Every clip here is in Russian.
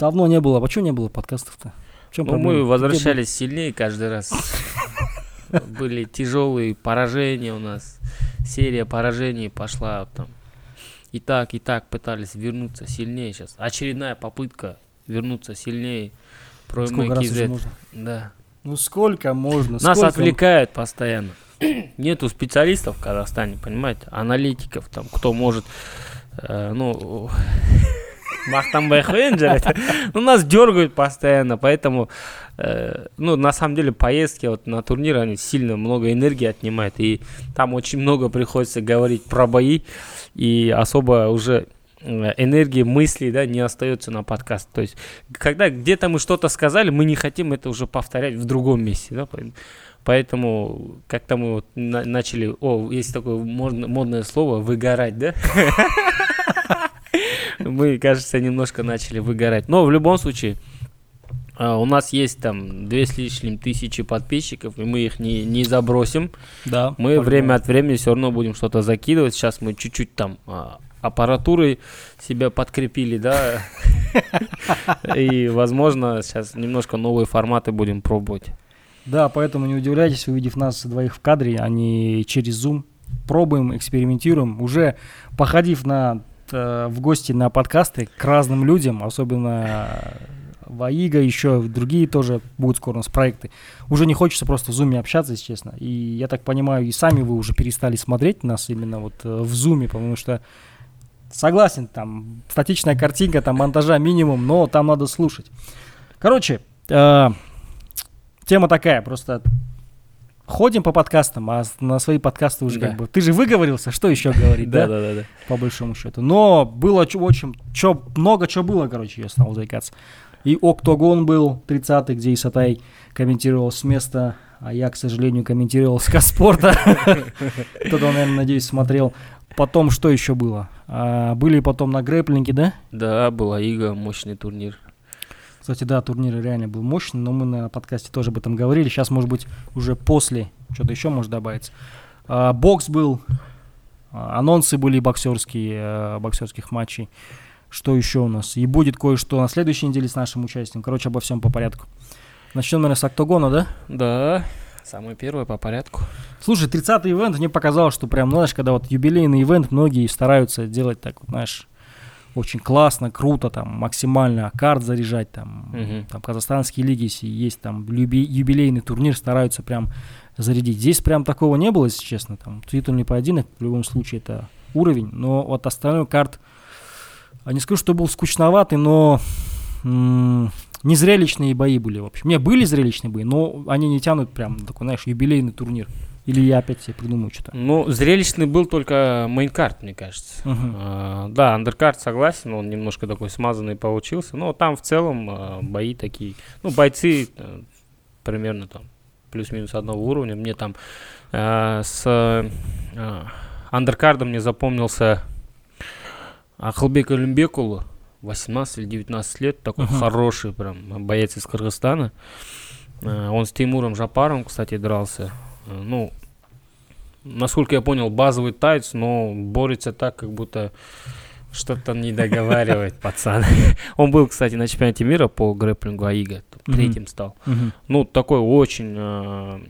Давно не было. Почему не было подкастов-то? В чем Ну, проблема? мы Где возвращались сильнее каждый раз. Были тяжелые поражения у нас. Серия поражений пошла там. И так, и так пытались вернуться сильнее сейчас. Очередная попытка вернуться сильнее. Про? Сколько раз уже можно? Да. Ну сколько можно? Нас Сколько- отвлекают постоянно. Нету специалистов в Казахстане, понимаете, аналитиков, там, кто может, э, ну, Махтамбай Хвенджер, ну, нас дергают постоянно, поэтому, э, ну, на самом деле, поездки вот на турнир, они сильно много энергии отнимают, и там очень много приходится говорить про бои, и особо уже э, энергии, мыслей, да, не остается на подкаст. То есть, когда где-то мы что-то сказали, мы не хотим это уже повторять в другом месте, да, поэтому- как-то мы вот на- начали, о, есть такое модно- модное слово, выгорать, да? Мы, кажется, немножко начали выгорать. Но в любом случае, а, у нас есть там две с лишним тысячи подписчиков, и мы их не, не забросим. Да. Мы по-любому. время от времени все равно будем что-то закидывать. Сейчас мы чуть-чуть там а, аппаратурой себя подкрепили, да. И, возможно, сейчас немножко новые форматы будем пробовать. Да, поэтому не удивляйтесь, увидев нас двоих в кадре, а не через Zoom. Пробуем, экспериментируем. Уже походив на, э, в гости на подкасты к разным людям, особенно Ваига, еще другие тоже будут скоро у нас проекты. Уже не хочется просто в зуме общаться, если честно. И я так понимаю, и сами вы уже перестали смотреть нас именно вот э, в зуме, потому что согласен, там статичная картинка, там монтажа минимум, но там надо слушать. Короче, э, тема такая, просто ходим по подкастам, а на свои подкасты уже Да. как бы... Ты же выговорился, что еще говорить, да? да, да. По большому счету. Но было очень... Чё, много чего было, короче, я стал заикаться. И Октогон был 30-й, где Исатай комментировал с места, а я, к сожалению, комментировал с Каспорта. Кто-то, наверное, надеюсь, смотрел. Потом что еще было? А, были потом на грэплинге, да? Да, была Ига, мощный турнир. Кстати, да, турнир реально был мощный, но мы на подкасте тоже об этом говорили. Сейчас, может быть, уже после что-то еще может добавиться. А, бокс был, а, анонсы были боксерские, э, боксерских матчей. Что еще у нас? И будет кое-что на следующей неделе с нашим участием. Короче, обо всем по порядку. Начнем, наверное, с октагона, да? Да, самое первое по порядку. Слушай, 30-й ивент, мне показалось, что прям, знаешь, когда вот юбилейный ивент, многие стараются делать так, вот, знаешь, очень классно, круто, там, максимально карт заряжать, там, Мгм. там казахстанские лиги, если есть там люби- юбилейный турнир, стараются прям зарядить. Здесь прям такого не было, если честно, там, титульный поединок, в любом случае, это уровень, но вот остальной карт, а не скажу, что был скучноватый, но м, незрелищные бои были, в общем. Не, были зрелищные бои, но они не тянут прям такой, знаешь, юбилейный турнир. Или я опять себе придумаю что-то. Ну, зрелищный был только main card, мне кажется. Мгм. А, да, undercard согласен, он немножко такой смазанный получился. Но там в целом а, бои такие. Ну, бойцы э, примерно там плюс-минус одного уровня. Мне там а, с а, undercard ом мне запомнился Ахылбек Олимбекулы. 18 или 19 лет, такой Мгм. хороший прям боец из Кыргызстана. А, Он с Тимуром Жапаром, кстати, дрался. А, Ну, насколько я понял, базовый тайц, но борется так, как будто что-то не договаривает пацан. Он был, кстати, на чемпионате мира по грэпплингу АИГа, третьим стал. Ну, такой очень, э,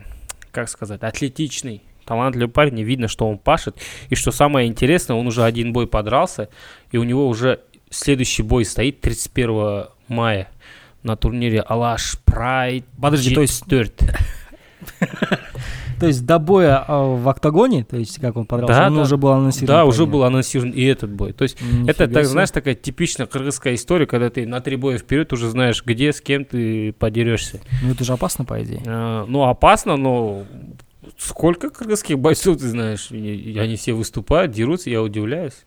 как сказать, атлетичный, талантливый парень, видно, что он пашет. И что самое интересное, он уже один бой подрался, и у него уже следующий бой стоит 31 мая на турнире Алаш Прайд. Подожди, то есть-. То есть до боя а, в октагоне, то есть как он подрался, Да, он да. уже был анонсирован. Да, уже был анонсирован и этот бой. То есть Нифига это, так, знаешь, такая типичная кыргызская история, когда ты на три боя вперед уже знаешь, где, с кем ты подерешься. Ну это же опасно, по идее. А, ну, опасно, но сколько кыргызских бойцов ты знаешь? И- они все выступают, дерутся, я удивляюсь.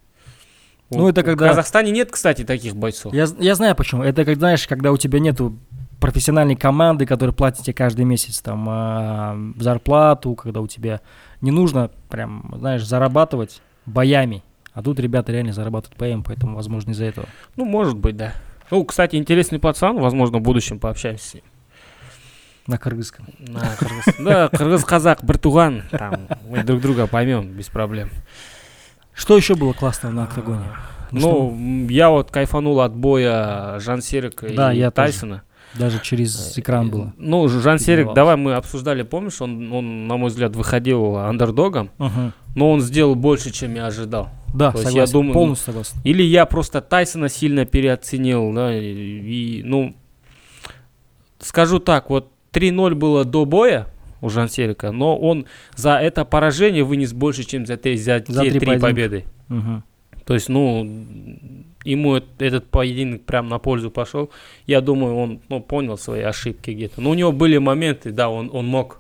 Ну, Вот это В когда- Казахстане нет, кстати, таких бойцов. Я, я знаю почему. Это, как знаешь, когда у тебя нету профессиональной команды, которая платит тебе каждый месяц там а, зарплату, когда у тебя не нужно прям, знаешь, зарабатывать боями. А тут ребята реально зарабатывают боями, поэтому, возможно, из-за этого. Ну, может быть, да. Ну, кстати, интересный пацан, возможно, в будущем пообщаемся с ним. На кыргызском. На кыргыз- Да, кыргыз-казак, братуган, там, мы друг друга поймем без проблем. Что еще было классного на октагоне? Ну, Ну, я вот кайфанул от боя Жан Серика Да, и я тоже. Даже через экран было. Ну, Жан Серик, давай мы обсуждали, помнишь, он, он, на мой взгляд, выходил андердогом, Мгм. но он сделал больше, чем я ожидал. Да, То есть я согласен, думаю, полностью согласен. Или я просто Тайсона сильно переоценил, да, и, и, ну, скажу так, вот 3-0 было до боя у Жан Серика, но он за это поражение вынес больше, чем за, те, за, За те три победы. Мгм. То есть, ну, ему эт- этот поединок прям на пользу пошел. Я думаю, он ну, понял свои ошибки где-то. Но у него были моменты, да, он, он мог.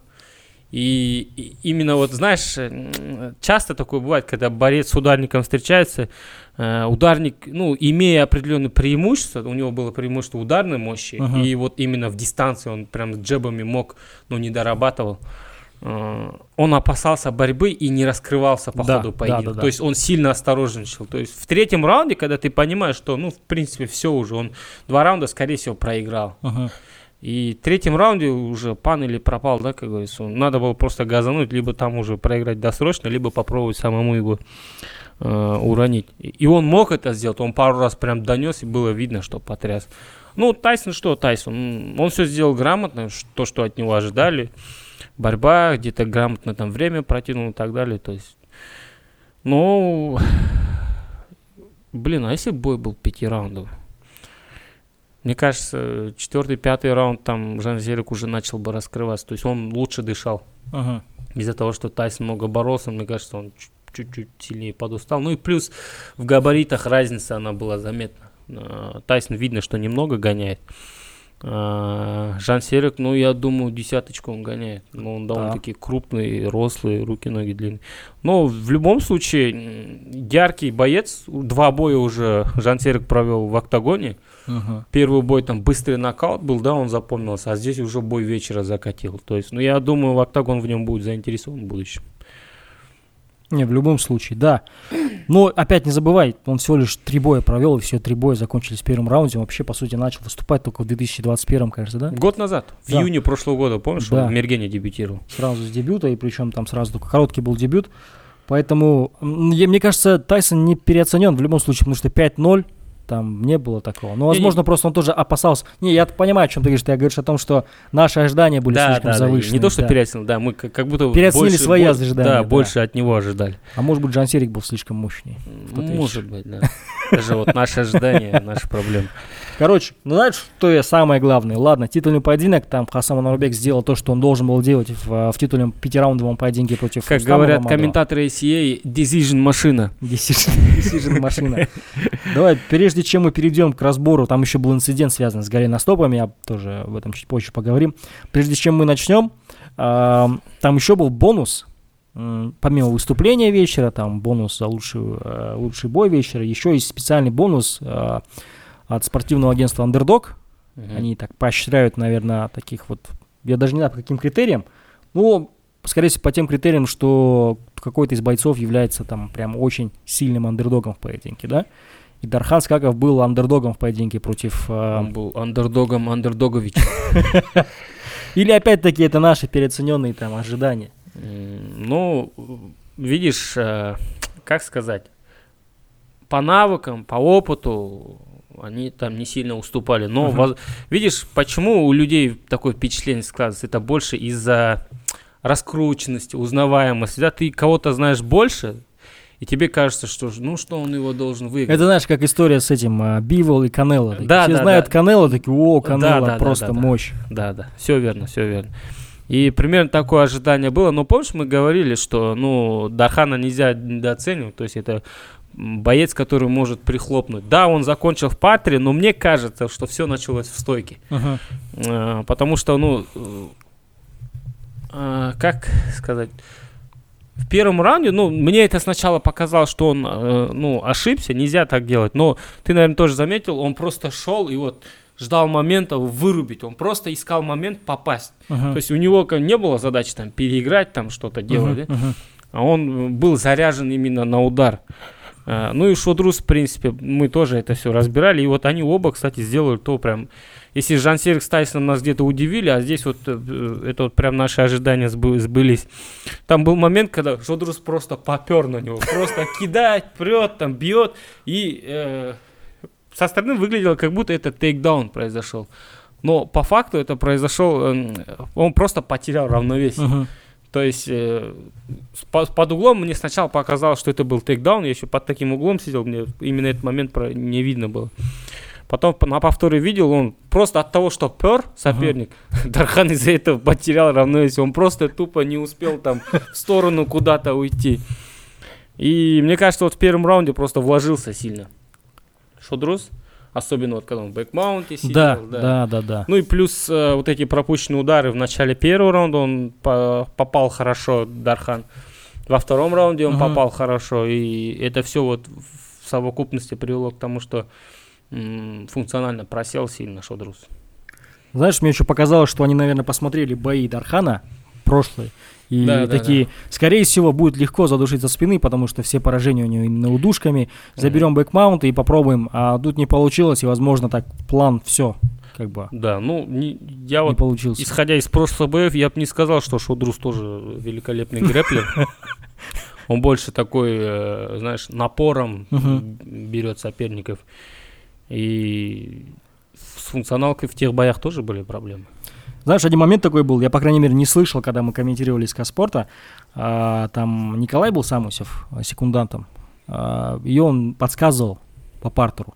И, и именно вот, знаешь, э, часто такое бывает, когда борец с ударником встречается, э, ударник, ну, имея определенные преимущества, у него было преимущество ударной мощи, Мгм. и вот именно в дистанции он прям джебами мог, но не дорабатывал. Э, Он опасался борьбы и не раскрывался по Да, ходу да, поединка. да, да. То есть он сильно осторожничал. То есть в третьем раунде, когда ты понимаешь, что, ну, в принципе, все уже, он два раунда, скорее всего, проиграл. Мгм. И в третьем раунде уже пан или пропал, да, как говорится. Надо было просто газануть, либо там уже проиграть досрочно, либо попробовать самому его э, уронить. И он мог это сделать, он пару раз прям донес, и было видно, что потряс. Ну, Тайсон что, Тайсон? Он все сделал грамотно, то, что от него ожидали. Борьба, где-то грамотно там время протянул и так далее. То есть, ну, блин, а если бой был пяти раундов? Мне кажется, четвертый, пятый раунд там Жан Зерик уже начал бы раскрываться. То есть он лучше дышал. Мгм. Из-за того, что Тайсон много боролся, мне кажется, он чуть- чуть-чуть сильнее подустал. Ну и плюс в габаритах разница, она была заметна. А, Тайсон видно, что немного гоняет. А, Жан Серик, ну я думаю, десяточку он гоняет. Но он довольно-таки крупный, рослый, руки, ноги длинные. Но в любом случае, яркий боец. Два боя уже Жан Серик провел в октагоне. Мгм. Первый бой там быстрый нокаут был, да, он запомнился, а здесь уже бой вечера закатил. То есть, ну я думаю, в октагон в нем будет заинтересован в будущем. Не, в любом случае, да. Но опять не забывай, он всего лишь три боя провел, и все три боя закончились в первом раунде. Он вообще, по сути, начал выступать только в 2021, кажется, да? Год назад, в Да. июне прошлого года, помнишь, Да. он Мергене дебютировал. Сразу с дебюта, и причем там сразу только короткий был дебют. Поэтому, мне кажется, Тайсон не переоценен в любом случае, потому что 5-0 там не было такого. Но, возможно, просто он тоже опасался. Не, я понимаю, о чем ты говоришь. Ты говоришь о том, что наши ожидания были да, слишком да, да, завышены. не то, что да. переоценил, да, мы как, будто Переоценили больше, свои бо- ожидания, Да, да. больше от него ожидали. А может быть, Джан Серик был слишком мощный. Может быть, да. Даже вот наши ожидания, наши проблемы. Короче, ну знаешь, что я самое главное? Ладно, титульный поединок, там Хасан Манурбек сделал то, что он должен был делать в, в титульном пятираундовом поединке против Как Рустама говорят Мамадова. комментаторы ACA, decision машина. Decision, decision машина. Давай, прежде чем мы перейдем к разбору, там еще был инцидент, связанный с голеностопами, я тоже об этом чуть позже поговорим. Прежде чем мы начнем, ам, там еще был бонус, помимо выступления вечера, там бонус за лучший, э, лучший бой вечера, еще есть специальный бонус э, от спортивного агентства Underdog, Мгм. они так поощряют, наверное, таких вот, я даже не знаю, по каким критериям, ну, скорее всего, по тем критериям, что какой-то из бойцов является там прям очень сильным андердогом в поединке, да? И Дархан Скаков был андердогом в поединке против... э, Он был андердогом Андердогович. Или опять-таки это наши переоцененные там ожидания. Ну, видишь, э, как сказать, по навыкам, по опыту они там не сильно уступали. Но, Мгм. воз- видишь, почему у людей такое впечатление складывается? Это больше из-за раскрученности, узнаваемости. Да, ты кого-то знаешь больше, и тебе кажется, что ну что он его должен выиграть. Это знаешь, как история с этим э, Бивол и Канело. Да, Все да, знают да. Канело, такие, о, Канело, да, да, просто да, да. мощь. Да, да, все верно, все верно. И примерно такое ожидание было. Но помнишь, мы говорили, что ну, Дархана нельзя недооценивать. То есть это боец, который может прихлопнуть. Да, он закончил в патре, но мне кажется, что все началось в стойке. Мгм. Э, Потому что, ну, э, как сказать, в первом раунде, ну, мне это сначала показалось, что он, э, ну, ошибся, нельзя так делать, но ты, наверное, тоже заметил, он просто шел и вот ждал момента вырубить, он просто искал момент попасть. Мгм. То есть у него не было задачи там переиграть, там что-то делать, Мгм, да? а он был заряжен именно на удар. Ну и Шодрус, в принципе, мы тоже это все разбирали. И вот они оба, кстати, сделали то прям... Если Жан Серик с Тайсоном нас где-то удивили, а здесь вот э, это вот прям наши ожидания сбы- сбылись. Там был момент, когда Шодрус просто попер на него. Просто кидает, прет, там бьет. И э, со стороны выглядело, как будто это тейкдаун произошел. Но по факту это произошел... э, он просто потерял равновесие. Мгм. То есть э, под углом мне сначала показалось, что это был тейкдаун. Я еще под таким углом сидел, мне именно этот момент не видно было. Потом по- на повторе видел, он просто от того, что пер соперник, Дархан из-за этого потерял равновесие. Он просто тупо не успел там в сторону куда-то уйти. И мне кажется, вот в первом раунде просто вложился сильно. Шодрус, особенно вот когда он в back mount е сидел. Да, да, да, да. Ну и плюс э, вот эти пропущенные удары в начале первого раунда он по- попал хорошо, Дархан. Во втором раунде он Мгм. попал хорошо. И это все вот в совокупности привело к тому, что м, функционально просел сильно Шодрус. Знаешь, мне еще показалось, что они, наверное, посмотрели бои Дархана прошлые. И Да, да, такие, скорее всего, будет легко задушить со спины, потому что все поражения у него именно удушками. Заберем back mount и попробуем. А тут не получилось, и, возможно, так план все как бы Да, ну не- я не вот получился. исходя из прошлых боев, я бы не сказал, что Шодрус тоже великолепный грэпплер. Он больше такой, э, знаешь, напором берет соперников. И с функционалкой в тех боях тоже были проблемы. Знаешь, один момент такой был, я, по крайней мере, не слышал, когда мы комментировали СК Спорта. А, там Николай был Самусев а, секундантом, а, и он подсказывал по партеру.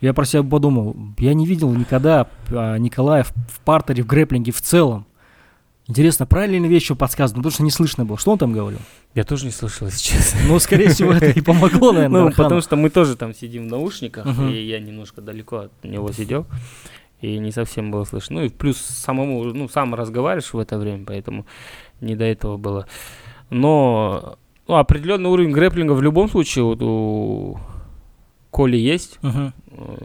Я про себя подумал, я не видел никогда а, Николая в, в партере, в грэплинге в целом. Интересно, правильные вещи подсказывал, потому что не слышно было. Что он там говорил? Я тоже не слышал, если честно. Ну, скорее всего, это и помогло, наверное, Ну, потому что мы тоже там сидим в наушниках, и я немножко далеко от него сидел, и не совсем было слышно. Ну и плюс самому, ну, сам разговариваешь в это время, поэтому не до этого было. Но ну, определенный уровень грэплинга в любом случае вот у Коли есть. Э,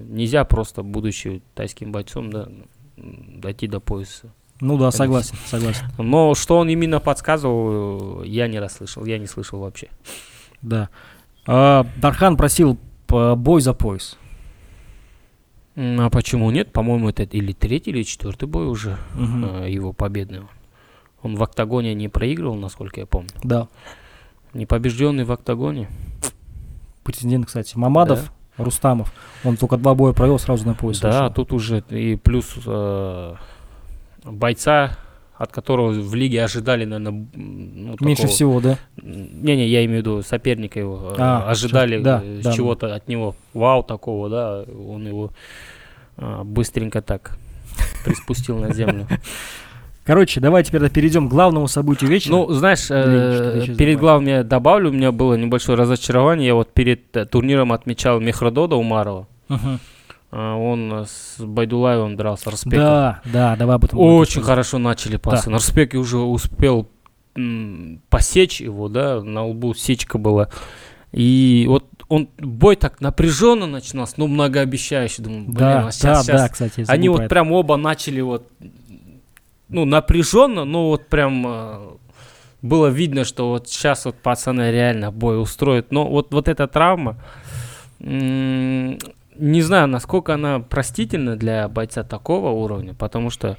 Нельзя просто, будучи тайским бойцом, да, дойти до пояса. Ну да, согласен, согласен. Но что он именно подсказывал, я не расслышал, я не слышал вообще. Да. А, Дархан просил бой за пояс. А почему нет? По-моему, это или третий, или четвертый бой уже э, его победный. Он в октагоне не проигрывал, насколько я помню. Да. Непобежденный в октагоне. Претендент, кстати, Мамадов, Рустамов. Он только два боя провел сразу на пояс. Да, вышел. тут уже и плюс э, бойца, от которого в лиге ожидали, наверное, ну, Меньше такого- всего, да? Не-не, я имею в виду соперника его. э, А, ожидали да, э, да. чего-то от него. Вау такого, да. Он его а, быстренько так приспустил на землю. Короче, давай теперь да, перейдем к главному событию вечера. Ну, знаешь, э, перед главным я добавлю, у меня было небольшое разочарование. Я вот перед турниром отмечал Мехродода Умарова. Мгм. А, Он э, с Байдулаевым дрался, Распеком. Да, да, давай об этом. Очень хорошо начали пасы. На Распеке уже успел посечь его, да, на лбу сечка была. И вот он бой так напряженно начинался, но многообещающе. Думаю, блин, Да, а да, щас- да, кстати. Они вот это. прям оба начали вот, ну, напряженно, но вот прям э, было видно, что вот сейчас вот пацаны реально бой устроят. Но вот, вот эта травма, не знаю, насколько она простительна для бойца такого уровня, потому что,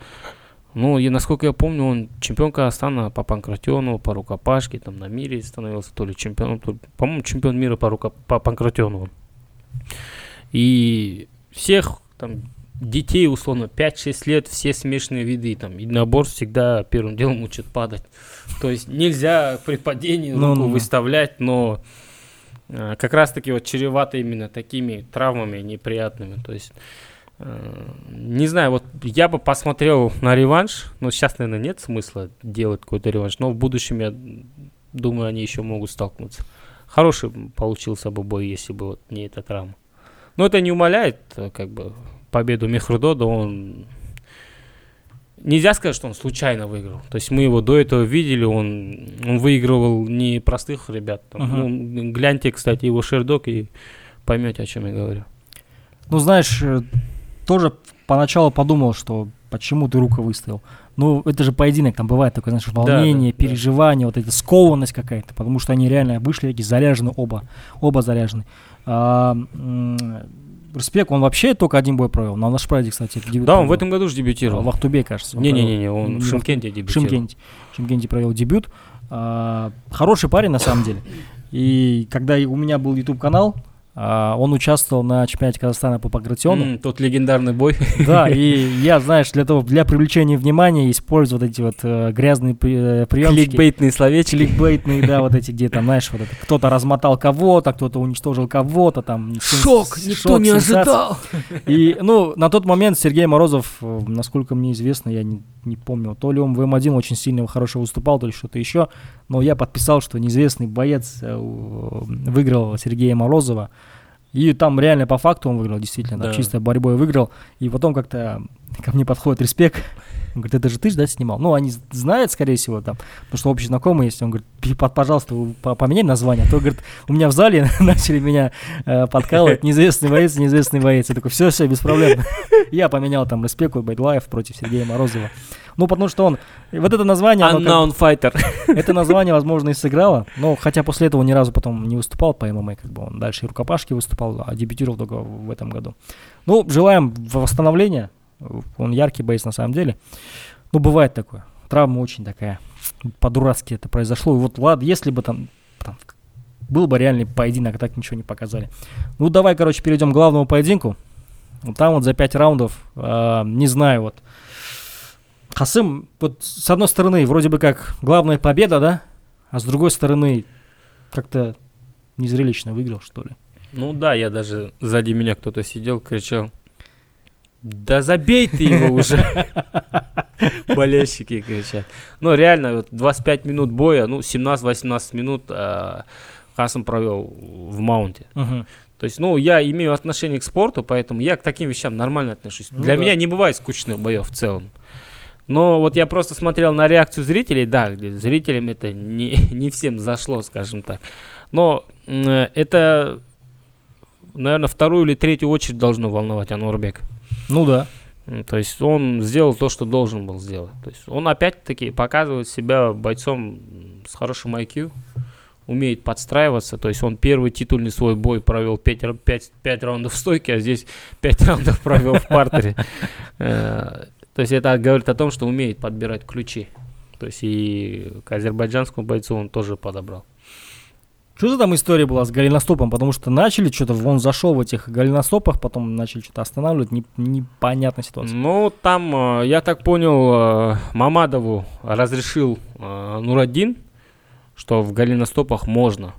ну, и насколько я помню, он чемпион Казахстана по панкратиону, по рукопашке, там на мире становился то ли чемпионом, то ли- по-моему, чемпион мира по, руко- по панкратиону. И всех там детей, условно, 5-6 лет, все смешанные виды, там, единоборств всегда первым делом учат падать. То есть нельзя при падении Ну, руку ну, ну. выставлять, но как раз-таки вот чревато именно такими травмами неприятными. То есть, э, не знаю, вот я бы посмотрел на реванш, но сейчас, наверное, нет смысла делать какой-то реванш, но в будущем, я думаю, они еще могут столкнуться. Хороший получился бы бой, если бы вот не эта травма. Но это не умаляет, э, как бы, победу Мехрудода, он... Нельзя сказать, что он случайно выиграл. То есть мы его до этого видели, он, он выигрывал не простых ребят. там. Ага. Ну, гляньте, кстати, его шердок и поймете, о чем я говорю. Ну, знаешь, э, тоже поначалу подумал, что почему ты руку выставил? Ну, это же поединок, там бывает такое, знаешь, волнение, да, да. переживание, вот эта скованность какая-то, потому что они реально вышли такие заряжены оба, оба заряжены. А, Респект, он вообще только один бой провел, на Лашпраде, кстати. дебют Да, он в провел. этом году же дебютировал. В Ахтубе, кажется. он Не-не-не, он Не в в Шимкенте В дебютировал. Шимкенте. В Шимкенте провел дебют. А, хороший парень, на самом деле. И когда у меня был YouTube канал, а, он участвовал на чемпионате Казахстана по пагратиону. М, Тот легендарный бой. Да, и я, знаешь, для того, для привлечения внимания использую вот эти вот э, грязные э, приемчики. Кликбейтные словечки. Кликбейтные, да, вот эти, где там, знаешь, вот это, кто-то размотал кого-то, кто-то уничтожил кого-то, там. Шок! Никто шок, не сенсация. ожидал! И, ну, на тот момент Сергей Морозов, э, насколько мне известно, я не, не помню, то ли он в М1 очень сильно хорошо выступал, то ли что-то еще, но я подписал, что неизвестный боец э, у- выиграл Сергея Морозова, и там реально по факту он выиграл, действительно, Да. чисто борьбой выиграл, и потом как-то ко мне подходит респект, он говорит, это же ты же, да, снимал? Ну, они знают, скорее всего, там, потому что общий знакомый есть. Он говорит, «Пи- под- пожалуйста, поменяй название. А то, говорит, у меня в зале начали меня э, подкалывать, неизвестный боец, неизвестный боец. Я такой, все, все, без проблем. Я поменял там респект Байдлаев против Сергея Морозова. Ну, потому что он, вот это название, Unknown Fighter. это название, возможно, и сыграло, но хотя после этого ни разу потом не выступал по ММА, как бы он дальше и рукопашки выступал, а дебютировал только в этом году. Ну, желаем восстановления, он яркий боец на самом деле. Ну, бывает такое, травма очень такая, по-дурацки это произошло, и вот ладно, если бы там, там был бы реальный поединок, а так ничего не показали. Ну, давай, короче, перейдем к главному поединку. Там вот за пять раундов, а, не знаю, вот, Хасым, вот с одной стороны, вроде бы как главная победа, да? А с другой стороны, как-то незрелищно выиграл, что ли. Ну да, я даже сзади меня кто-то сидел, кричал. Да забей ты его уже. Болельщики кричат. Ну реально, вот 25 минут боя, ну 17-18 минут а, Хасам провел в маунте. То есть, ну, я имею отношение к спорту, поэтому я к таким вещам нормально отношусь. Ну Для да. меня не бывает скучных боев в целом. Но вот я просто смотрел на реакцию зрителей, да, зрителям это не, не всем зашло, скажем так. Но э, это, наверное, вторую или третью очередь должно волновать Анурбек. Ну да. То есть он сделал то, что должен был сделать. То есть он опять-таки показывает себя бойцом с хорошим IQ, умеет подстраиваться. То есть он первый титульный свой бой провел 5, раундов в стойке, а здесь 5 раундов провел в партере. Э, То есть это говорит о том, что умеет подбирать ключи. То есть и к азербайджанскому бойцу он тоже подобрал. Что за там история была с голеностопом? Потому что начали что-то, он зашел в этих голеностопах, потом начали что-то останавливать, не- непонятная ситуация. Ну, там, э, я так понял, э, Мамадову разрешил э, Нураддин, что в голеностопах можно.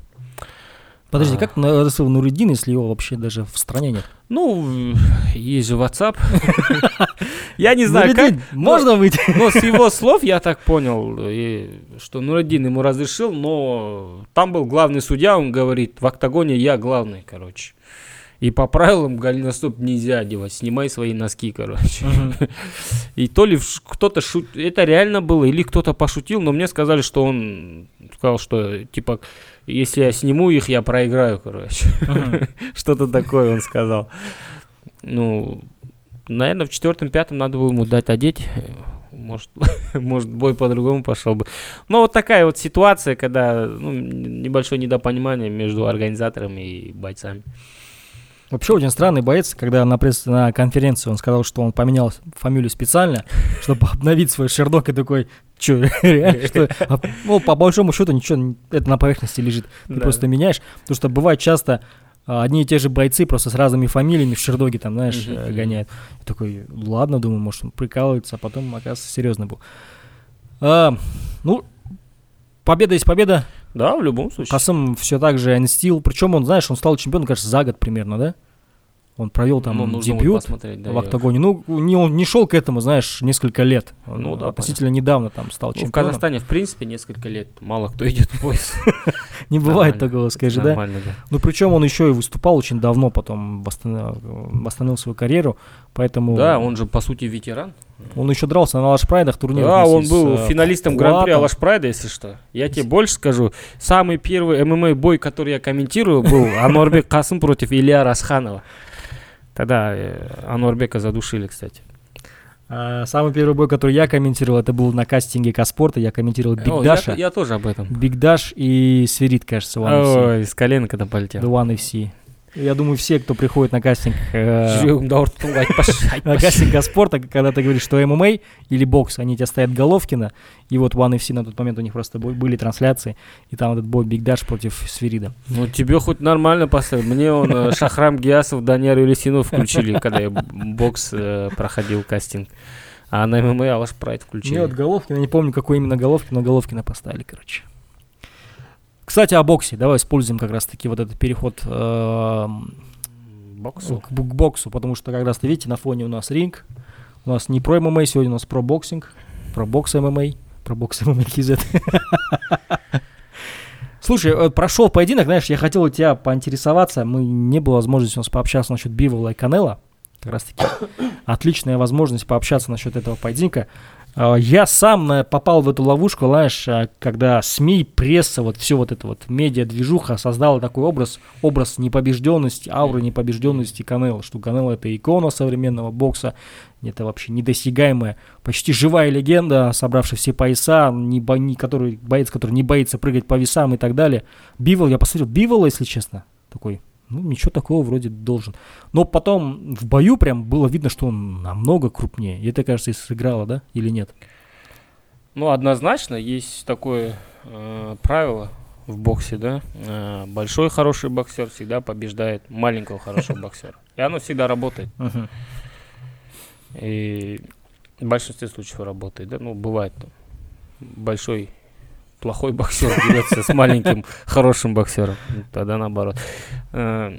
Подожди, а. как на РСВ Нуридин, если его вообще даже в стране нет? Ну, есть же WhatsApp. Я не знаю, как. Можно выйти? Но с его слов я так понял, что Нураддин ему разрешил, но там был главный судья, он говорит, в октагоне я главный, короче. И по правилам голеностоп нельзя одевать, снимай свои носки, короче. И то ли кто-то шут... Это реально было, или кто-то пошутил, но мне сказали, что он сказал, что типа, если я сниму их, я проиграю, короче. Что-то такое он сказал. Ну, наверное, в четвертом-пятом надо было ему дать одеть. Может, может, бой по-другому пошел бы. Но вот такая вот ситуация, когда ну, небольшое недопонимание между организаторами и бойцами. Вообще очень странный боец, когда на, пресс, на конференции он сказал, что он поменял фамилию специально, чтобы обновить свой шердок и такой, что, реально, что? А, Ну, по большому счету ничего, это на поверхности лежит. Ты Да. просто меняешь, потому что бывает часто а, одни и те же бойцы просто с разными фамилиями в шердоге там, знаешь, э, гоняют. Я такой, ладно, думаю, может, он прикалывается, а потом, оказывается, серьезно был. А, ну, победа есть победа. Да, в любом случае. Касым все так же инстил. Причем он, знаешь, он стал чемпионом, кажется, за год примерно, да? Он провел там Ну, вот дебют да, в я- октагоне. Ну, не, он не шел к этому, знаешь, несколько лет. Он Ну да, относительно недавно там стал Ну, в чемпионом. Казахстане, в принципе, несколько лет мало кто идет в пояс. Не бывает такого, скажи, да? Ну, причем он еще и выступал очень давно, потом восстановил, восстановил свою карьеру, поэтому Да, он же, по сути, ветеран. Он еще дрался на лашпрайдах турнире. Да, вместе он с, был э, финалистом Гран-при. Алаш Прайда, если что. Я тебе больше скажу. Самый первый ММА бой, который я комментирую, был Ануарбек Касым против Илья Расханова. Тогда э, Ануарбека задушили, кстати. А, Самый первый бой, который я комментировал, это был на кастинге Каспорта. Я комментировал Биг О, я, Даша. я тоже об этом. Биг Даш и Сверид, кажется, One FC. Ой, с колена когда полетел. The One FC. Я думаю, все, кто приходит на кастинг, э, на кастинг Каспорта, когда ты говоришь, что ММА или бокс, они тебя ставят Головкина, и вот One FC на тот момент у них просто были трансляции, и там этот бой Бигдаш против Сверида. Ну тебе хоть нормально поставил. Мне он э, Шахрам Гиасов, Данияр Елеусинов включили, когда я бокс э, проходил кастинг. А на ММА Алаш Прайд включили. Мне вот Головкина, я не помню, какой именно Головкин, но Головкина поставили, короче. Кстати, о боксе. Давай используем как раз-таки вот этот переход эм, Боксу? к, к боксу, потому что как раз, видите, на фоне у нас ринг. У нас не про ММА сегодня, у нас про боксинг, про бокс ММА, про бокс ММА KZ. Слушай, э, прошел поединок, знаешь, я хотел у тебя поинтересоваться, мы не было возможности у нас пообщаться насчет Бивола и Канела, как раз таки отличная возможность пообщаться насчет этого поединка. А, Я сам на- попал в эту ловушку, знаешь, а, когда СМИ, пресса, вот все вот это вот медиа-движуха создала такой образ, образ непобежденности, ауры непобежденности Канела, что Канело это икона современного бокса, это вообще недосягаемая, почти живая легенда, собравшая все пояса, не бо- не- который, боец, который не боится прыгать по весам и так далее. Бивол, я посмотрел, Бивола, если честно, такой, ну, ничего такого вроде должен. Но потом в бою прям было видно, что он намного крупнее. И это, кажется, и сыграло, да, или нет? Ну, однозначно, есть такое э, правило в боксе, да. э, большой хороший боксер всегда побеждает маленького хорошего боксера. И оно всегда работает. И в большинстве случаев работает, да. Ну, бывает там, большой плохой боксер дерется с маленьким хорошим боксером. Тогда наоборот. Э,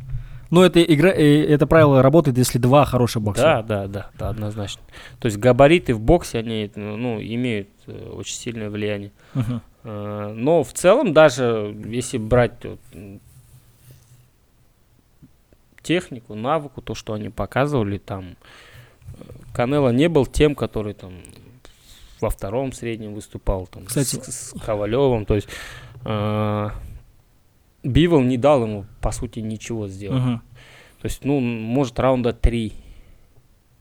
Но это, игра, э, это правило работает, если два хороших боксера. Да, да, да, да, однозначно. То есть габариты в боксе, они ну, имеют э, очень сильное влияние. Но в целом даже если брать вот, технику, навыку, то, что они показывали, там Канело не был тем, который там во втором среднем выступал, там, Кстати- с, с Ковалевым, то есть э, Бивол не дал ему, по сути, ничего сделать. Мгм. То есть, ну, может, раунда три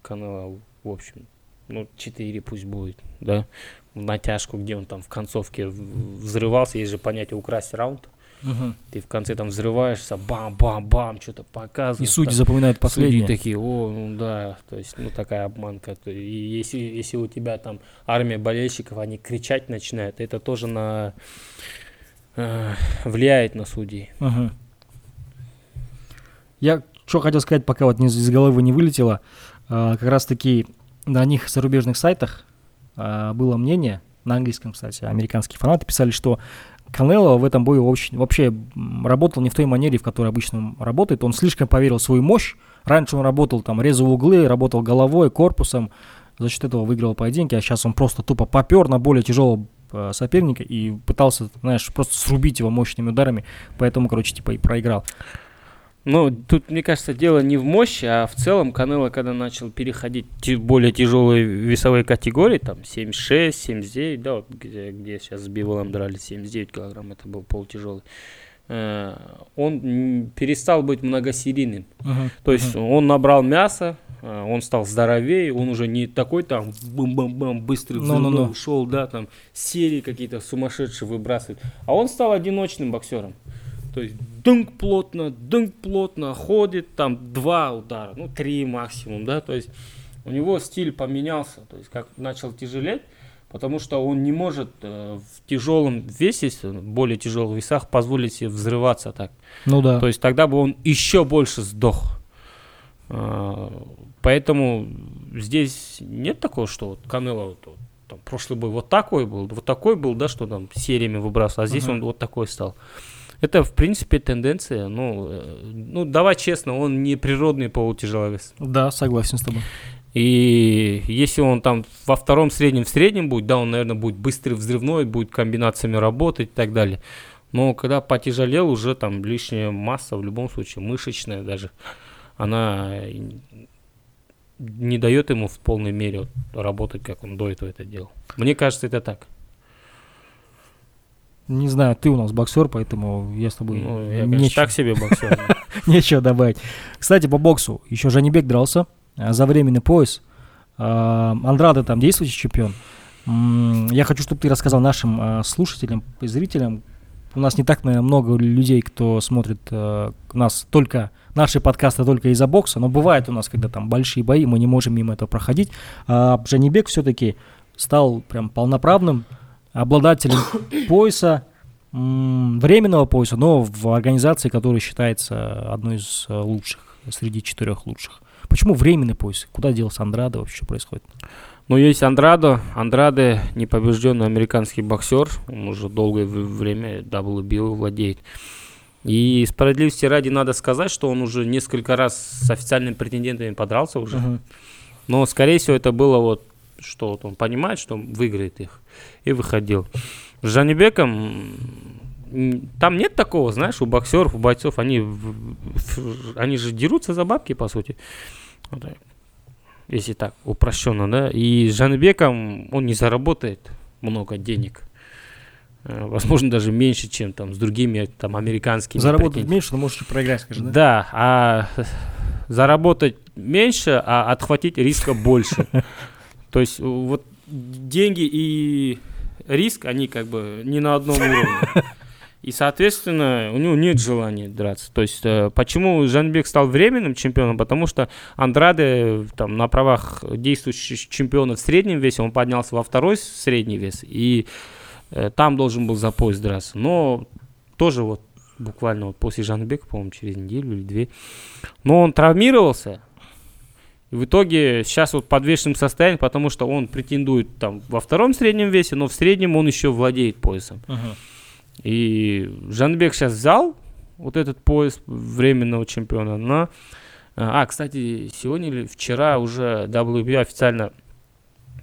канала, в общем. Ну, четыре пусть будет, да. В натяжку, где он там в концовке взрывался. Есть же понятие украсть раунд. Мгм. Ты в конце там взрываешься, бам-бам-бам, что-то И показываешь. судьи там. запоминают Судьи последнее. такие, о, ну да, то есть, ну такая обманка. И если, если у тебя там армия болельщиков, они кричать начинают, это тоже на э, влияет на судей. Мгм. Я что хотел сказать, пока вот из головы не вылетело. а, как раз таки на них зарубежных сайтах а, было мнение, на английском, кстати, американские фанаты писали, что Канело в этом бою очень, вообще работал не в той манере, в которой обычно он работает. Он слишком поверил в свою мощь. Раньше он работал там, резал углы, работал головой, корпусом. За счет этого выиграл поединки, а сейчас он просто тупо попер на более тяжелого э, соперника и пытался, знаешь, просто срубить его мощными ударами. Поэтому, короче, типа и проиграл. Ну, тут, мне кажется, дело не в мощи, а в целом Канело, когда начал переходить в более тяжелые весовые категории, там 76, 79, да, вот где, где сейчас с Биволом дрались, 79 килограмм, это был полутяжелый, э, он перестал быть многосерийным. То есть он набрал мясо, э, он стал здоровее, он уже не такой там бум-бум-бум, быстрый Ну-ну-ну. взрывной ушел, да, там серии какие-то сумасшедшие выбрасывает. А он стал одиночным боксером. То есть дынк плотно, дынк плотно, ходит, там два удара, ну три максимум, да, то есть у него стиль поменялся, то есть как начал тяжелеть, потому что он не может э, в тяжелом весе, в более тяжелых весах, позволить себе взрываться так. Ну да. То есть тогда бы он еще больше сдох. А, Поэтому здесь нет такого, что вот Канело вот, вот там, прошлый бой вот такой был, вот такой был, да, что там сериями выбрасывал, а здесь Ага. он вот такой стал. Это, в принципе, тенденция. Ну, э, ну, давай честно, он не природный полутяжеловес. Да, согласен с тобой. И если он там во втором среднем в среднем будет, да, он, наверное, будет быстрый, взрывной, будет комбинациями работать и так далее. Но когда потяжелел, уже там лишняя масса, в любом случае, мышечная даже, она не дает ему в полной мере работать, как он до этого это делал. Мне кажется, это так. Не знаю, ты у нас боксер, поэтому я с тобой Ну, я, конечно, нечего, так себе боксер. нечего добавить. Кстати, по боксу. Еще Жанибек дрался а, за временный пояс. А, Андрада там действующий чемпион. Я хочу, чтобы ты рассказал нашим а, слушателям и зрителям. У нас не так, наверное, много людей, кто смотрит э, нас только наши подкасты только из-за бокса, но бывает у нас, когда там большие бои, мы не можем мимо этого проходить. А Джанибек все-таки стал прям полноправным обладателем пояса, временного пояса, но в организации, которая считается одной из лучших, среди четырех лучших. Почему временный пояс? Куда делся Андрадо? Вообще что происходит? Ну, есть Андрадо. Андраде непобежденный американский боксер. Он уже долгое время WBO владеет. И справедливости ради надо сказать, что он уже несколько раз с официальными претендентами подрался уже. Uh-huh. Но, скорее всего, это было вот, что вот он понимает, что он выиграет их. И выходил. С Жанибеком там нет такого, знаешь, у боксеров, у бойцов, они, они же дерутся за бабки, по сути если так упрощенно, да, и с Жанбеком он не заработает много денег. Э, возможно, даже меньше, чем там с другими там американскими. Заработать меньше, но можешь проиграть, скажи, да? Да, а заработать меньше, а отхватить риска больше. То есть вот деньги и риск, они как бы не на одном уровне. И, соответственно, у него нет желания драться. То есть, э, почему Жанбек стал временным чемпионом? Потому что Андраде там, на правах действующего чемпиона в среднем весе, он поднялся во второй средний вес, и э, там должен был за пояс драться. Но тоже вот буквально вот после Жанбека, по-моему, через неделю или две. Но он травмировался, и в итоге сейчас вот в подвешенном состоянии, потому что он претендует там во втором среднем весе, но в среднем он еще владеет поясом. Uh-huh. И Жанбек сейчас взял вот этот пояс временного чемпиона на... А, кстати, сегодня или вчера уже WBA официально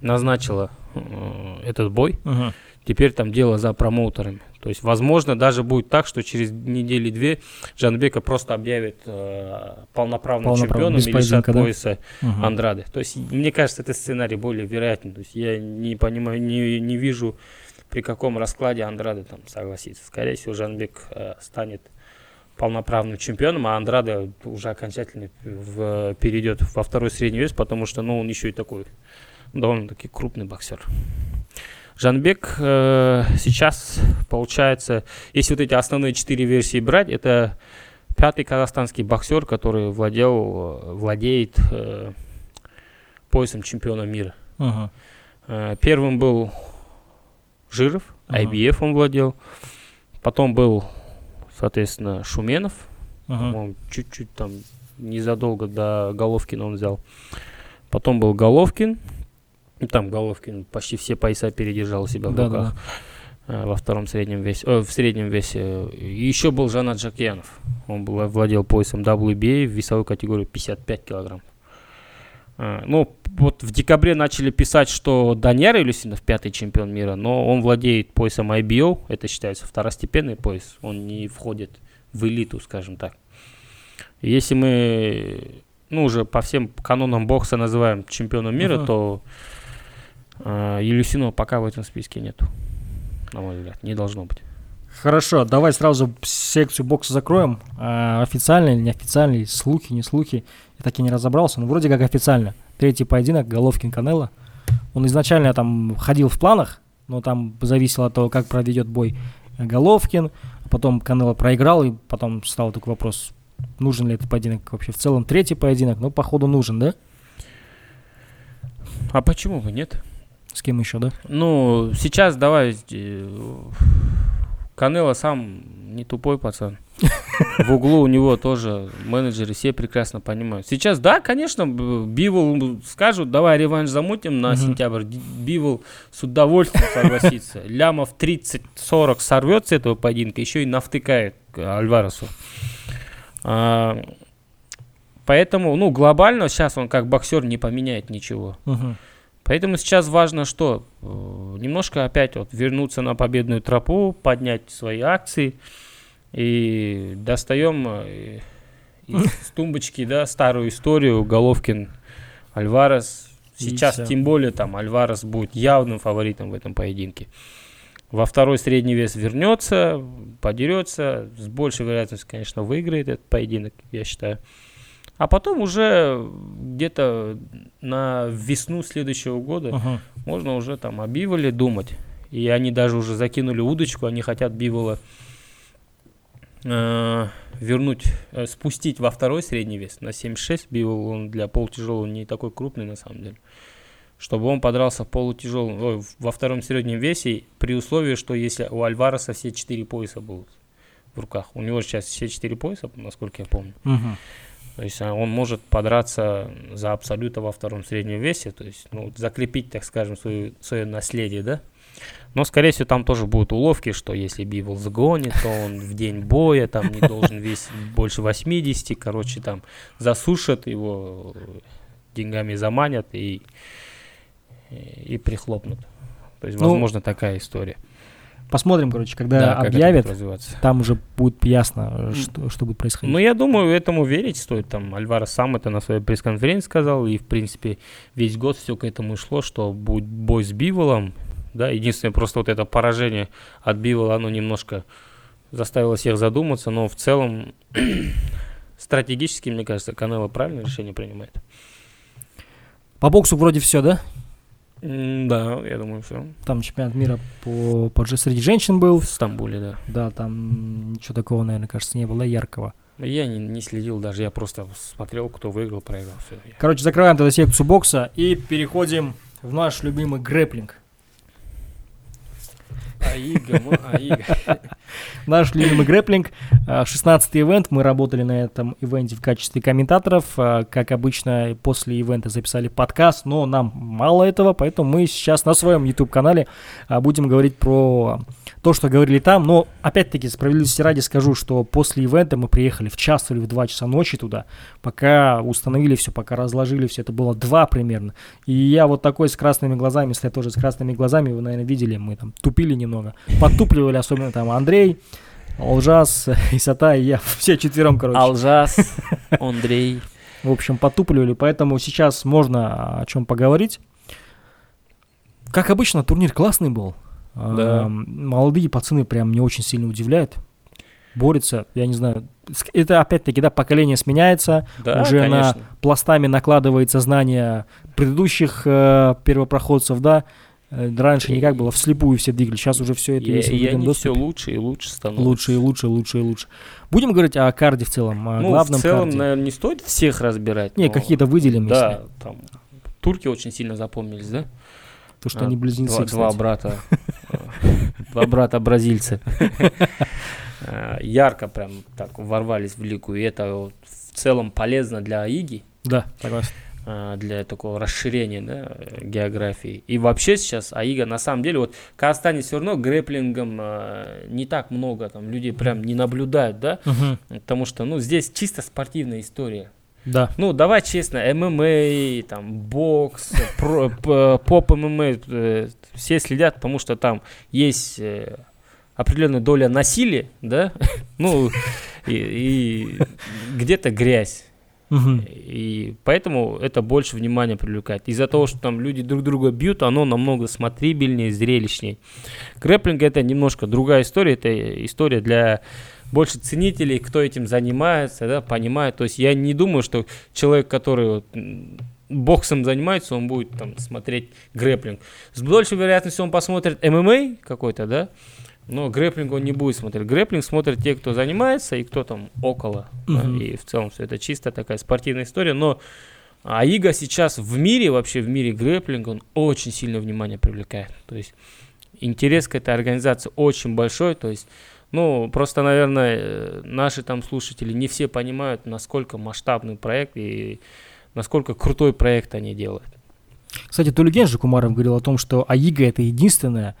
назначила э, этот бой. Uh-huh. Теперь там дело за промоутерами. То есть, возможно, даже будет так, что через недели-две Жанбека просто объявит э, полноправным чемпионом и лишат да? пояса uh-huh. Андрады. То есть, мне кажется, этот сценарий более вероятен. То есть, я не понимаю, не, не вижу при каком раскладе Андрады там согласится. Скорее всего, Жанбек э, станет полноправным чемпионом, а Андрада уже окончательно в, перейдет во второй средний вес, потому что ну, он еще и такой довольно-таки крупный боксер. Жанбек э, сейчас, получается, если вот эти основные четыре версии брать, это пятый казахстанский боксер, который владел, владеет э, поясом чемпиона мира. Uh-huh. Э, первым был Жиров, uh-huh. IBF он владел. Потом был, соответственно, Шуменов. По-моему, чуть-чуть там незадолго до Головкина он взял. Потом был Головкин. Там Головкин почти все пояса передержал у себя в да, руках. Да. Во втором среднем весе, э, в среднем весе. Еще был Жанат Джакьянов. Он был, владел поясом WBA в весовой категории 55 килограмм. А, ну, вот в декабре начали писать, что Даньяр Илюсинов пятый чемпион мира, но он владеет поясом IBO, это считается второстепенный пояс, он не входит в элиту, скажем так. Если мы, ну, уже по всем канонам бокса называем чемпионом мира, uh-huh. то э, Илюсинова пока в этом списке нету, на мой взгляд, не должно быть. Хорошо, давай сразу секцию бокса закроем. А, официально или неофициальный, слухи, не слухи. Я так и не разобрался, но вроде как официально. Третий поединок, Головкин Канело. Он изначально там ходил в планах, но там зависело от того, как проведет бой Головкин. А потом Канело проиграл, и потом стал такой вопрос, нужен ли этот поединок вообще в целом. Третий поединок, ну, походу, нужен, да? А почему бы нет? С кем еще, да? Ну, сейчас давай э, Канело сам не тупой пацан. В углу у него тоже менеджеры все прекрасно понимают. Сейчас, да, конечно, Бивол скажут, давай реванш замутим на сентябрь. Бивол с удовольствием согласится. Лямов 30-40 сорвет с этого поединка, еще и навтыкает Альваресу. А, поэтому, ну, глобально сейчас он как боксер не поменяет ничего. Поэтому сейчас важно что? Э, немножко опять вот вернуться на победную тропу, поднять свои акции и достаем э, из тумбочки, да, старую историю Головкин, Альварес. Сейчас, тем более, там Альварес будет явным фаворитом в этом поединке. Во второй средний вес вернется, подерется. С большей вероятностью, конечно, выиграет этот поединок, я считаю. А потом уже где-то на весну следующего года Ага. можно уже там о Биволе думать. И они даже уже закинули удочку, они хотят Бивола э, вернуть, э, спустить во второй средний вес на 76. Бивол, он для полутяжелого не такой крупный на самом деле. Чтобы он подрался в полутяжелом, ой, во втором среднем весе, при условии, что если у Альвареса все четыре пояса будут в руках. У него сейчас все четыре пояса, насколько я помню. Мгм. То есть а, он может подраться за абсолюта во втором среднем весе, то есть ну, закрепить, так скажем, свою, свое наследие, да. Но, скорее всего, там тоже будут уловки, что если Бивол загонит, то он в день боя там не должен весить больше 80, короче, там засушат его, деньгами заманят и, и прихлопнут. То есть, Ну, возможно, такая история. Посмотрим, короче, когда Да, объявят, там уже будет ясно, э, что, что будет происходить. Ну, я думаю, этому верить стоит. Там Альварес сам это на своей пресс-конференции сказал, и, в принципе, весь год все к этому и шло, что будет бой с Биволом, да, единственное, просто вот это поражение от Бивола, оно немножко заставило всех задуматься, но в целом стратегически, мне кажется, Канело правильное решение принимает. По боксу вроде все, да? Да, я думаю, все. Там чемпионат мира по, по среди женщин был. В Стамбуле, да. Да, там ничего такого, наверное, кажется, не было яркого. Я не, не следил даже, я просто смотрел, кто выиграл, проиграл. Все. Короче, закрываем тогда секцию бокса и переходим в наш любимый грэплинг. Аига. Наш любимый грэплинг. 16-й ивент. Мы работали на этом ивенте в качестве комментаторов. А, Как обычно, после ивента записали подкаст, но нам мало этого, поэтому мы сейчас на своем YouTube-канале а, будем говорить про то, что говорили там. Но, опять-таки, справедливости ради скажу, что после ивента мы приехали в час или в 2 часа ночи туда, пока установили все, пока разложили все. Это было 2 примерно. И я вот такой с красными глазами, если я тоже с красными глазами, вы, наверное, видели, мы там тупили немного. Подтупливали, особенно там Андрей, Алжас, Исата и я, все четвером, короче. Алжас, Андрей. В общем, потупливали, поэтому сейчас можно о чем поговорить. Как обычно, турнир классный был. Да. Эм, Молодые пацаны прям не очень сильно удивляют. Борются, я не знаю. Это опять-таки, да, поколение сменяется, Да, уже конечно. на пластами накладывается знания предыдущих э, первопроходцев, да. Э, Раньше не как было, вслепую все двигали, сейчас уже все это И, есть в и они все доступе. лучше и лучше становятся. Лучше и лучше, лучше и лучше. Будем говорить о карде в целом, о Ну, главном в целом, карде. наверное, не стоит всех разбирать. Не, но- какие-то выделим, Да, если. там турки очень сильно запомнились, да? То, что А, они близнецы, Два, два брата. Два брата бразильца. Э, Ярко прям так ворвались в лигу. И это в целом полезно для Аиги. Да, согласен. А, для такого расширения да, географии. И вообще сейчас Аига, на самом деле, вот в Казахстане все равно грэплингом а, не так много, там люди прям не наблюдают, да, потому что, ну, здесь чисто спортивная история. Да. Ну, давай честно, ММА, там, бокс, про- поп ММА, э, все следят, потому что там есть э, определенная доля насилия, да, ну, и, и где-то грязь. Мгм. И поэтому это больше внимания привлекает. Из-за того, что там люди друг друга бьют, оно намного смотрибельнее, зрелищнее. Грэплинг это немножко другая история. Это история для больше ценителей, кто этим занимается, да, понимает. То есть я не думаю, что человек, который вот, боксом занимается, он будет там смотреть грэплинг. С большей вероятностью он посмотрит ММА какой-то, да, но грэплинг он не будет смотреть. Грэплинг смотрят те, кто занимается и кто там около. да, Мгм. и в целом все это чисто такая спортивная история. Но Аига сейчас в мире, вообще в мире грэплинга, он очень сильно внимание привлекает. То есть интерес к этой организации очень большой. То есть, ну, просто, наверное, наши там слушатели не все понимают, насколько масштабный проект и насколько крутой проект они делают. Кстати, Тулиген же Кумаров говорил о том, что АИГА это единственная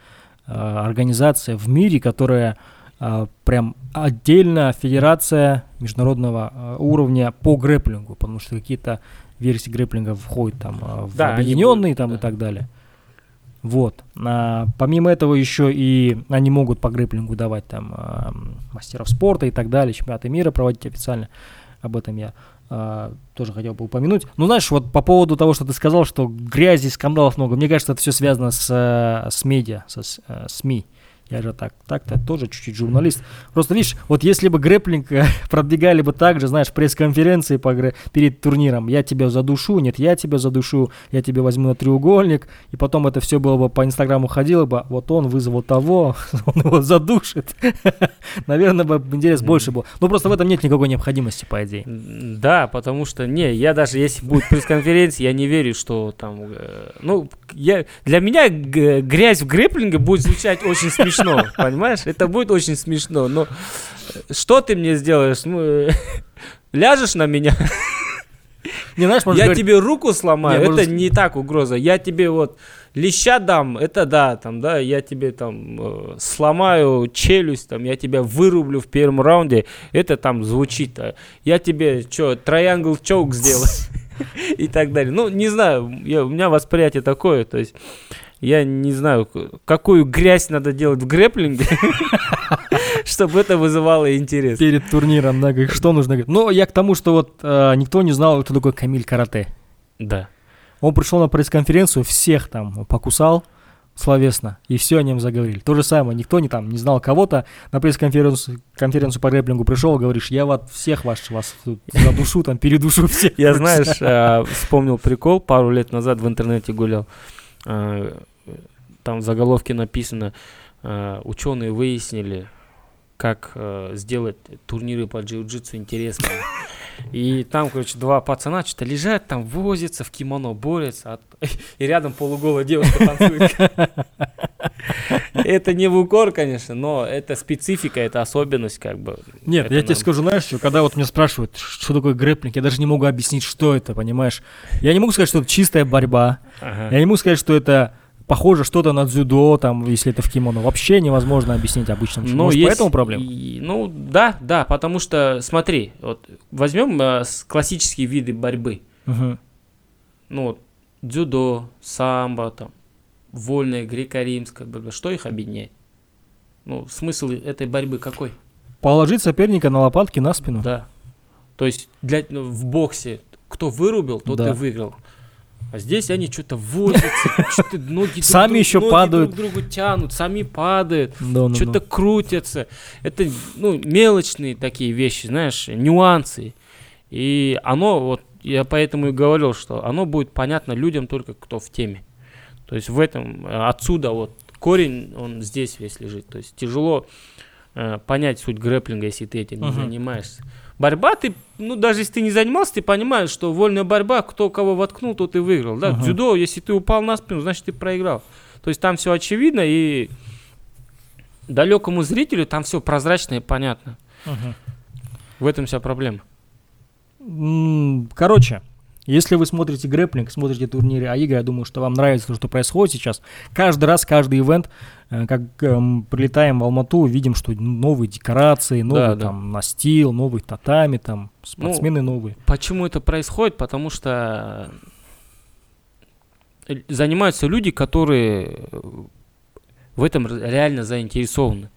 организация в мире, которая э, прям отдельная федерация международного э, уровня по грэплингу, потому что какие-то версии грэплинга входят там э, в Да, объединенные будут, там и да. так далее. Вот. А, помимо этого еще и они могут по грэплингу давать там а, мастеров спорта и так далее, чемпионаты мира проводить официально. Об этом я а, тоже хотел бы упомянуть. Ну, знаешь, вот по поводу того, что ты сказал, что грязи, скандалов много, мне кажется, это все связано с, э, с медиа, со с- э, СМИ. Я же так, так-то тоже чуть-чуть журналист. Просто видишь, вот если бы грэплинг э, продвигали бы так же, знаешь, пресс-конференции по грэ... перед турниром, я тебя задушу, нет, я тебя задушу, я тебя возьму на треугольник, и потом это все было бы по Инстаграму ходило бы, вот он вызвал того, он его задушит. Наверное, бы интерес больше был. Но просто в этом нет никакой необходимости, по идее. Да, потому что, не, я даже если будет пресс-конференция, я не верю, что там, э, ну, я, для меня грязь в грэплинге будет звучать очень смешно, понимаешь? Это будет очень смешно, но что ты мне сделаешь? Ну, ляжешь на меня? Не, знаешь, я говорить... тебе руку сломаю, не, это может... не так угроза. Я тебе вот леща дам, это да, там, да, я тебе там э, сломаю челюсть, там, я тебя вырублю в первом раунде, это там звучит. А я тебе что, троянгл чоук сделаю и так далее. Ну, не знаю, я, у меня восприятие такое, то есть я не знаю, какую грязь надо делать в грэплинге, чтобы это вызывало интерес. Перед турниром, да, что нужно. Ну, я к тому, что вот э, никто не знал, кто такой Камиль Карате. Да. Он пришел на пресс-конференцию, всех там покусал словесно, и все о нем заговорили. То же самое, никто не там не знал кого-то, на пресс-конференцию конференцию по грэплингу пришел, говоришь, я вот всех вас, вас задушу, там, передушу всех. Я, знаешь, э, вспомнил прикол, пару лет назад в интернете гулял, там в заголовке написано, э, ученые выяснили, как сделать турниры по джиу-джитсу интересными. И там, короче, два пацана что-то лежат, там возятся, в кимоно борются, а... и рядом полуголая девушка танцует. Это не в укор, конечно, но это специфика, это особенность, как бы. Нет, я тебе скажу, знаешь, что, когда вот меня спрашивают, что такое грэплинг, я даже не могу объяснить, что это, понимаешь? Я не могу сказать, что это чистая борьба. Я не могу сказать, что это похоже что-то на дзюдо, там, если это в кимоно. Вообще невозможно объяснить обычным человеку. Ну, Может, есть, поэтому проблема? И, ну, да, да, потому что, смотри, вот возьмем э, классические виды борьбы. Угу. Ну, вот, дзюдо, самбо, там, вольная, греко-римская борьба. Что их объединяет? Ну, смысл этой борьбы какой? Положить соперника на лопатки на спину. Да. То есть для, ну, в боксе кто вырубил, тот да. и выиграл. А здесь они что-то возятся, что-то ноги сами друг, еще ноги падают, друг другу тянут, сами падают, да, что-то крутятся. Это ну мелочные такие вещи, знаешь, нюансы. И оно вот я поэтому и говорил, что оно будет понятно людям только кто в теме. То есть в этом отсюда вот корень он здесь весь лежит. То есть тяжело э, понять суть грэплинга, если ты этим uh-huh. не занимаешься. Борьба, ты, ну, даже если ты не занимался, ты понимаешь, что вольная борьба, кто кого воткнул, тот и выиграл. Да? Uh-huh. Дзюдо, если ты упал на спину, значит, ты проиграл. То есть там все очевидно, и далекому зрителю там все прозрачно и понятно. Uh-huh. В этом вся проблема. Короче, если вы смотрите грэплинг, смотрите турниры АИГа, я думаю, что вам нравится то, что происходит сейчас. Каждый раз, каждый ивент, э, как э, прилетаем в Алмату, видим, что новые декорации, новый да, там да. настил, новый татами, там спортсмены ну, новые. Почему это происходит? Потому что э, занимаются люди, которые в этом реально заинтересованы.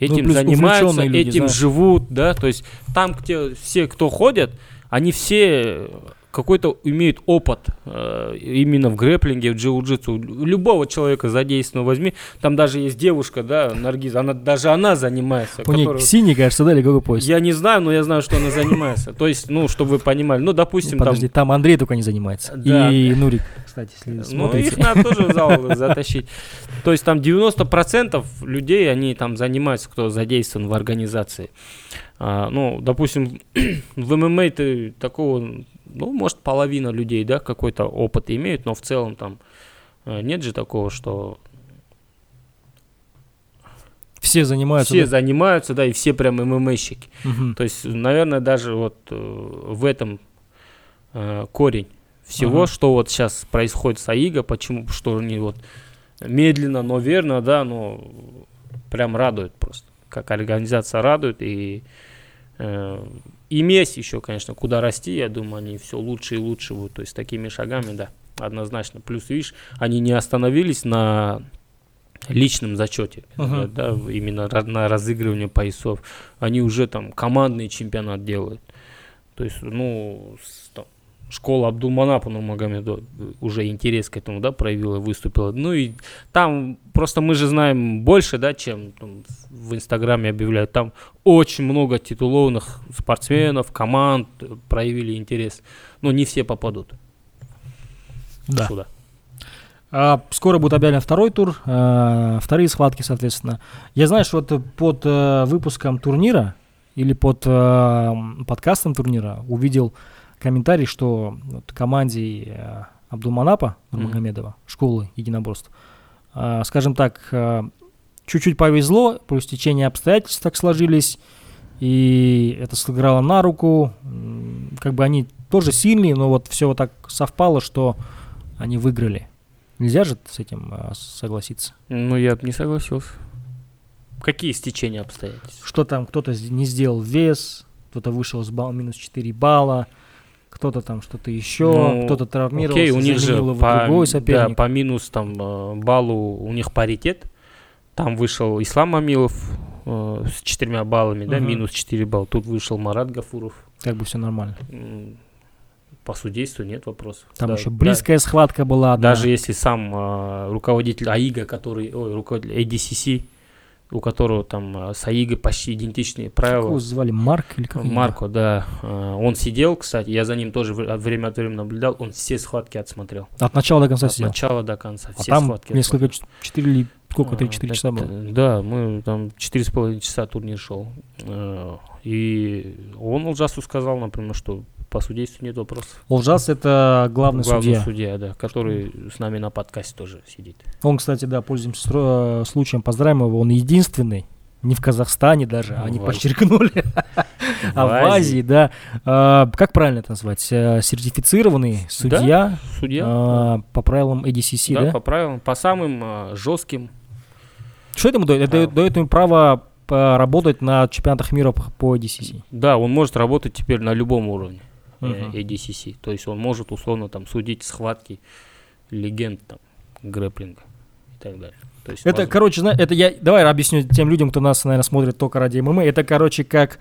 Ну, этим ну, занимаются, люди, этим знаешь. живут, да, то есть там, где все, кто ходят, они все какой-то имеют опыт э, именно в грэплинге, в джиу-джитсу. Любого человека задействованного возьми. Там даже есть девушка, да, Наргиз, она, даже она занимается. У нее синий, кажется, да, или какой пояс? Я не знаю, но я знаю, что она занимается. То есть, ну, чтобы вы понимали. Ну, допустим, Подожди, там... Андрей только не занимается. Да. И Нурик, кстати, если Ну, их надо тоже в зал затащить. То есть там 90% людей, они там занимаются, кто задействован в организации. А, ну, допустим, в ММА ты такого ну, может, половина людей, да, какой-то опыт имеют, но в целом там э, нет же такого, что все занимаются. Все да? занимаются, да, и все прям ММАщики. Угу. То есть, наверное, даже вот э, в этом э, корень всего, ага. что вот сейчас происходит с АИГа, почему, что они вот медленно, но верно, да, но прям радует просто. Как организация радует, и э, иметь еще, конечно, куда расти, я думаю, они все лучше и лучше будут. То есть такими шагами, да, однозначно. Плюс, видишь, они не остановились на личном зачете, uh-huh. да, именно на разыгрывании поясов. Они уже там командный чемпионат делают. То есть, ну, школа Абдулманапа Нурмагомеду уже интерес к этому, да, проявила, выступила. Ну и там просто мы же знаем больше, да, чем там, в Инстаграме объявляют. Там очень много титулованных спортсменов, команд проявили интерес. Но не все попадут Да. сюда. А, скоро будет объявлен второй тур, а, вторые схватки, соответственно. Я что вот под э, выпуском турнира или под э, м, подкастом турнира увидел комментарий, что вот команде э, Абдулманапа Мгм. Нурмагомедова, школы единоборств, а, скажем так, э, чуть-чуть повезло, плюс течение обстоятельств так сложились, и это сыграло на руку. Как бы они тоже сильные, но вот все вот так совпало, что они выиграли. Нельзя же с этим согласиться. Ну, я бы не согласился. Какие стечения обстоятельств? Что там кто-то не сделал вес, кто-то вышел с балл минус 4 балла, кто-то там что-то еще, Ну, кто-то травмировался, Окей, у них же по, другой да, по минус там э, баллу у них паритет. Там вышел Ислам Амилов э, с четырьмя баллами, да, Мгм. минус 4 балла. Тут вышел Марат Гафуров. Как бы все нормально. По судейству нет вопросов. Там Да, еще да. близкая схватка была. одна. Даже если сам э, руководитель АИГа, который, ой, руководитель ADCC, у которого там э, с почти идентичные Как правила. его звали? Марк или как? Марко, да. э, Он сидел, кстати, я за ним тоже от время от времени наблюдал, он все схватки отсмотрел. От начала до конца От сидел. начала до конца. А Все там схватки несколько, отсмотрел. ч- 4 или сколько, А, 3-4 часа было. Да, мы там четыре с половиной часа турнир шел. Э, И он Лжасу сказал, например, что по судейству нет вопросов. Олжас это главный, Главный судья. да, который с нами на подкасте тоже сидит. Он, кстати, да, пользуемся стро- случаем, поздравим его, он единственный, не в Казахстане даже, Ну, они подчеркнули, а в Азии, да. А, Как правильно это назвать? Э, Сертифицированный судья Судья. а, по правилам ADCC, да, да? по правилам, по самым а, жестким. Что этому дает? Это А. дает- ему право поработать на чемпионатах мира по ADCC. Да, он может работать теперь на любом уровне э, Мгм. ADCC. То есть он может условно там судить схватки легенд там грэплинга и так далее. То есть Это, воз- короче, это я давай объясню тем людям, кто нас, наверное, смотрит только ради ММА. Это, короче, как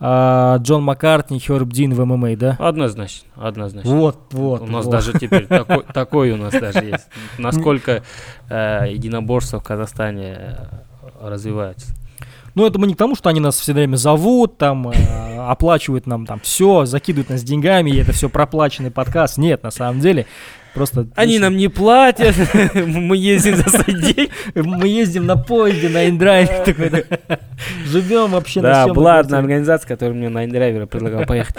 а, Джон Маккартни, Херб Дин в ММА, да? Однозначно, однозначно. Вот, вот. у нас вот. даже теперь такой, такой у нас даже есть. Насколько э, единоборство в Казахстане э, развивается. Ну, это мы не к тому, что они нас все время зовут, там, э, оплачивают нам там все, закидывают нас деньгами, и это все проплаченный подкаст. Нет, на самом деле, просто... Они нам не платят, мы ездим за деньги. Мы ездим на поезде, на индрайве, такой, живем вообще на Да, была одна организация, которая мне на индрайвера предлагала поехать.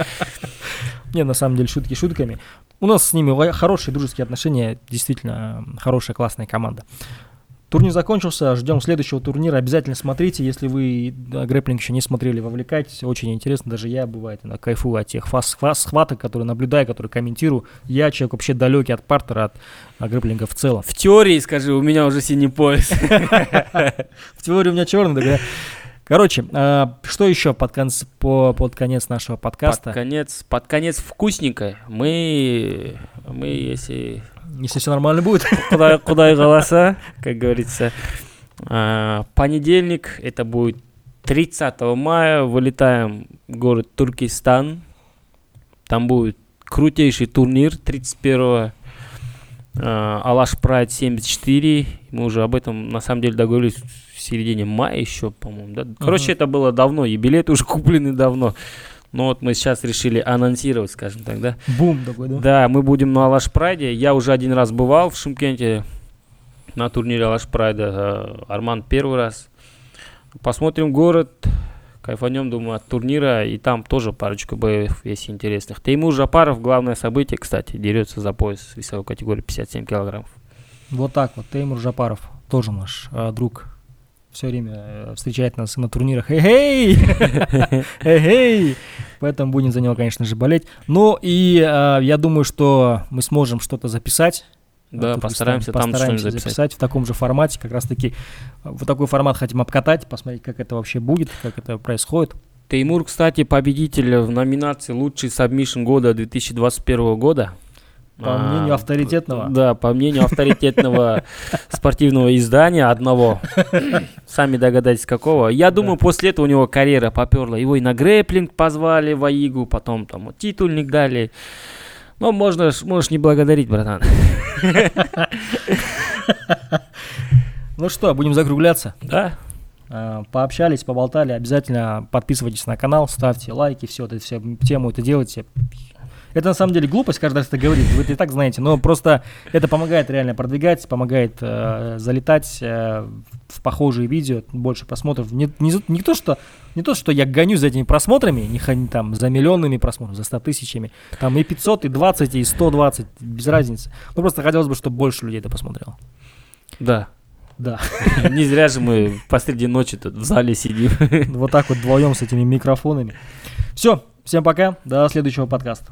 Не, на самом деле, шутки шутками. У нас с ними хорошие дружеские отношения, действительно хорошая, классная команда. Турнир закончился, ждем следующего турнира. Обязательно смотрите, если вы да, грэпплинг еще не смотрели, вовлекайтесь. Очень интересно, даже я, бывает, иногда кайфую от тех фас- хва- схваток, которые наблюдаю, которые комментирую. Я человек вообще далекий от партера, от а, грэпплинга в целом. В теории, скажи, у меня уже синий пояс. В теории у меня черный, да. Короче, а, что еще под, по, под конец нашего подкаста? Под конец, под конец вкусненько. Мы, мы, если Если все нормально будет. куда, куда и голоса, как говорится. А, понедельник, это будет 30 мая, вылетаем в город Туркестан. Там будет крутейший турнир 31 а, Алаш Прайд 74. Мы уже об этом на самом деле договорились в середине мая еще, по-моему. Да? Короче, Мгм. это было давно, и билеты уже куплены давно. Но вот мы сейчас решили анонсировать, скажем так, да. Бум такой, да? Да, мы будем на Алаш Прайде. Я уже один раз бывал в Шымкенте на турнире Алаш Прайда. э, Арман первый раз. Посмотрим город, кайфанем, думаю, от турнира. И там тоже парочку боев есть интересных. Теймур Жапаров, главное событие, кстати, дерется за пояс весовой категории 57 килограммов. Вот так вот. Теймур Жапаров, тоже наш а, друг. Все время э, встречает нас на турнирах. Эй-эй! Эй-эй! Поэтому будем за него, конечно же, болеть. Ну и а, я думаю, что мы сможем что-то записать. Да, Туркестан. постараемся там Постараемся что-нибудь записать. в таком же формате. Как раз таки э, вот такой формат хотим обкатать, посмотреть, как это вообще будет, как это происходит. Теймур, кстати, победитель в номинации «Лучший сабмишн года 2021 года». По А, мнению авторитетного. Да, по мнению авторитетного спортивного издания одного. Сами догадайтесь, какого. Я думаю, после этого у него карьера поперла. Его и на грэплинг позвали в АИГу, потом там титульник дали. Ну, можно, можешь не благодарить, братан. Ну что, будем закругляться. Да? Э, Пообщались, поболтали. Обязательно подписывайтесь на канал, ставьте лайки, все это, все тему это делайте. Это на самом деле глупость каждый раз это говорит, вы это и так знаете, но просто это помогает реально продвигать, помогает э, залетать э, в похожие видео, больше просмотров. Не, не, не то, что, не то, что я гонюсь за этими просмотрами, не там за миллионными просмотрами, за 100 тысячами, там и 500, и 20, и 120, без разницы. Ну просто хотелось бы, чтобы больше людей это посмотрело. Да. Да. Не зря же мы посреди ночи тут в зале сидим. Вот так вот вдвоем с этими микрофонами. Все, всем пока, до следующего подкаста.